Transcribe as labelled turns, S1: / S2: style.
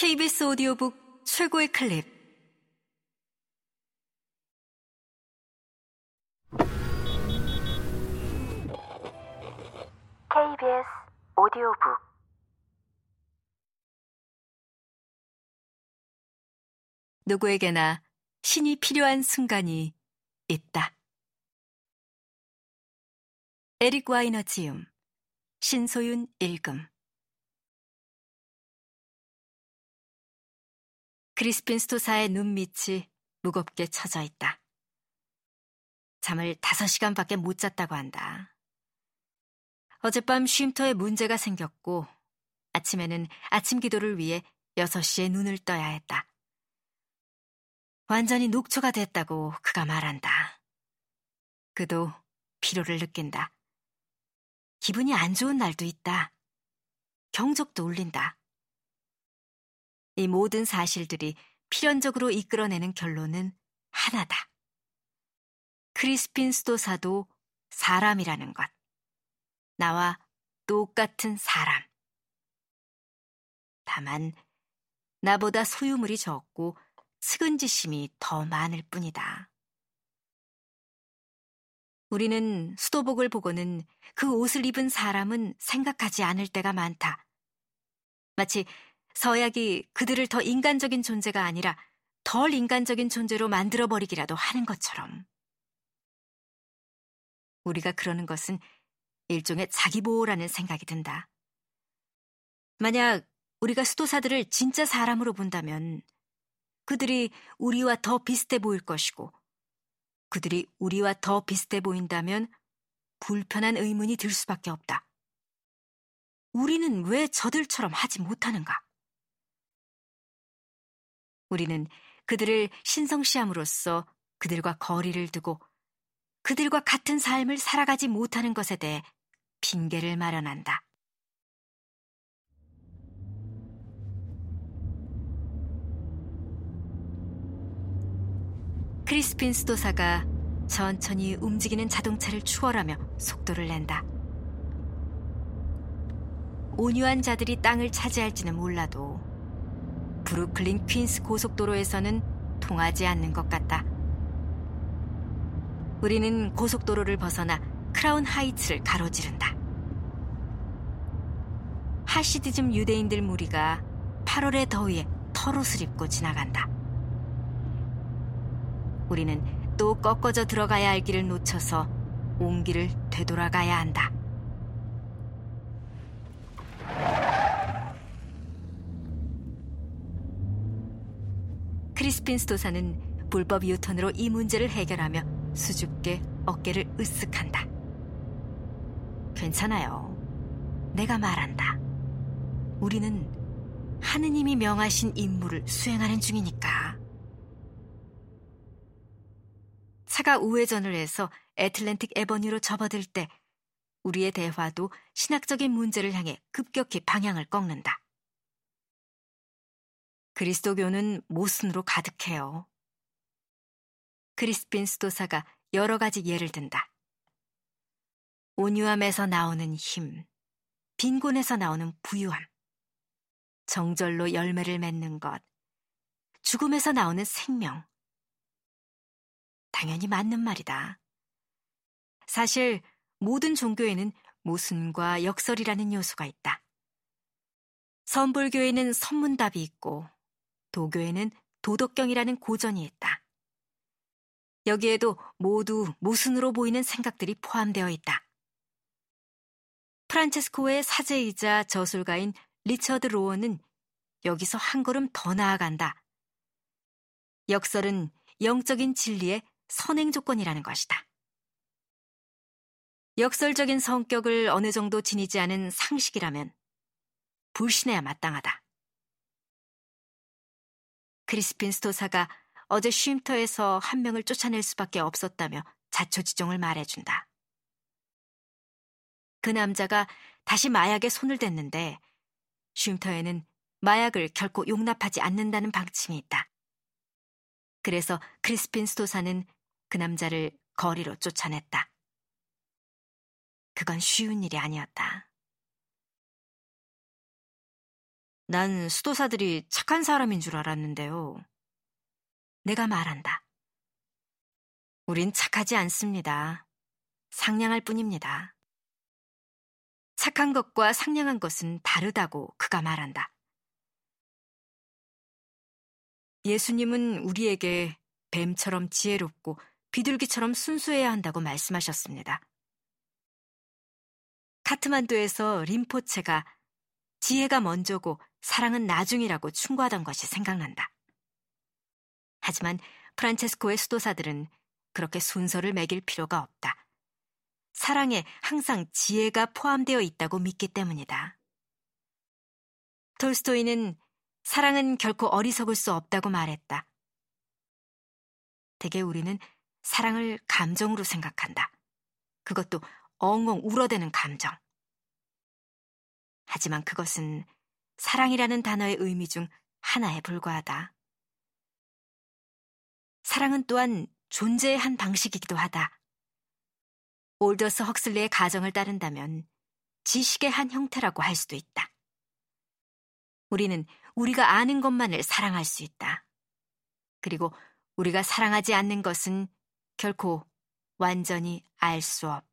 S1: KBS 오디오북 최고의 클립.
S2: KBS 오디오북.
S1: 누구에게나 신이 필요한 순간이 있다. 에릭 와이너 지음 신소윤 읽음 크리스핀 스토사의 눈밑이 무겁게 쳐져 있다. 잠을 다섯 시간밖에 못 잤다고 한다. 어젯밤 쉼터에 문제가 생겼고 아침에는 아침 기도를 위해 6시에 눈을 떠야 했다. 완전히 녹초가 됐다고 그가 말한다. 그도 피로를 느낀다. 기분이 안 좋은 날도 있다. 경적도 울린다. 이 모든 사실들이 필연적으로 이끌어내는 결론은 하나다. 크리스핀 스토사도 사람이라는 것. 나와 똑같은 사람. 다만, 나보다 소유물이 적고 측은지심이 더 많을 뿐이다. 우리는 수도복을 보고는 그 옷을 입은 사람은 생각하지 않을 때가 많다. 마치 서약이 그들을 더 인간적인 존재가 아니라 덜 인간적인 존재로 만들어버리기라도 하는 것처럼. 우리가 그러는 것은 일종의 자기보호라는 생각이 든다. 만약 우리가 수도사들을 진짜 사람으로 본다면 그들이 우리와 더 비슷해 보일 것이고 그들이 우리와 더 비슷해 보인다면 불편한 의문이 들 수밖에 없다. 우리는 왜 저들처럼 하지 못하는가? 우리는 그들을 신성시함으로써 그들과 거리를 두고 그들과 같은 삶을 살아가지 못하는 것에 대해 핑계를 마련한다. 크리스핀 수도사가 천천히 움직이는 자동차를 추월하며 속도를 낸다. 온유한 자들이 땅을 차지할지는 몰라도 브루클린 퀸스 고속도로에서는 통하지 않는 것 같다. 우리는 고속도로를 벗어나 크라운 하이츠를 가로지른다. 하시디즘 유대인들 무리가 8월의 더위에 털옷을 입고 지나간다. 우리는 또 꺾어져 들어가야 할 길을 놓쳐서 온 길을 되돌아가야 한다. 크리스핀 스토사는 불법 유턴으로 이 문제를 해결하며 수줍게 어깨를 으쓱한다. 괜찮아요. 내가 말한다. 우리는 하느님이 명하신 임무를 수행하는 중이니까. 차가 우회전을 해서 애틀랜틱 에버뉴로 접어들 때 우리의 대화도 신학적인 문제를 향해 급격히 방향을 꺾는다. 그리스도교는 모순으로 가득해요. 크리스핀 스도사가 여러 가지 예를 든다. 온유함에서 나오는 힘, 빈곤에서 나오는 부유함, 정절로 열매를 맺는 것, 죽음에서 나오는 생명. 당연히 맞는 말이다. 사실 모든 종교에는 모순과 역설이라는 요소가 있다. 선불교에는 선문답이 있고 도교에는 도덕경이라는 고전이 있다. 여기에도 모두 모순으로 보이는 생각들이 포함되어 있다. 프란체스코의 사제이자 저술가인 리처드 로어는 여기서 한 걸음 더 나아간다. 역설은 영적인 진리의 선행 조건이라는 것이다. 역설적인 성격을 어느 정도 지니지 않은 상식이라면 불신해야 마땅하다. 크리스핀 스토사가 어제 쉼터에서 한 명을 쫓아낼 수밖에 없었다며 자초지종을 말해준다. 그 남자가 다시 마약에 손을 댔는데 쉼터에는 마약을 결코 용납하지 않는다는 방침이 있다. 그래서 크리스핀 스토사는 그 남자를 거리로 쫓아냈다. 그건 쉬운 일이 아니었다. 난 수도사들이 착한 사람인 줄 알았는데요. 내가 말한다. 우린 착하지 않습니다. 상냥할 뿐입니다. 착한 것과 상냥한 것은 다르다고 그가 말한다. 예수님은 우리에게 뱀처럼 지혜롭고 비둘기처럼 순수해야 한다고 말씀하셨습니다. 카트만두에서 림포체가 지혜가 먼저고 사랑은 나중이라고 충고하던 것이 생각난다. 하지만 프란체스코의 수도사들은 그렇게 순서를 매길 필요가 없다. 사랑에 항상 지혜가 포함되어 있다고 믿기 때문이다. 톨스토이는 사랑은 결코 어리석을 수 없다고 말했다. 대개 우리는 사랑을 감정으로 생각한다. 그것도 엉엉 울어대는 감정. 하지만 그것은 사랑이라는 단어의 의미 중 하나에 불과하다. 사랑은 또한 존재의 한 방식이기도 하다. 올더스 헉슬리의 가정을 따른다면 지식의 한 형태라고 할 수도 있다. 우리는 우리가 아는 것만을 사랑할 수 있다. 그리고 우리가 사랑하지 않는 것은 결코 완전히 알 수 없다.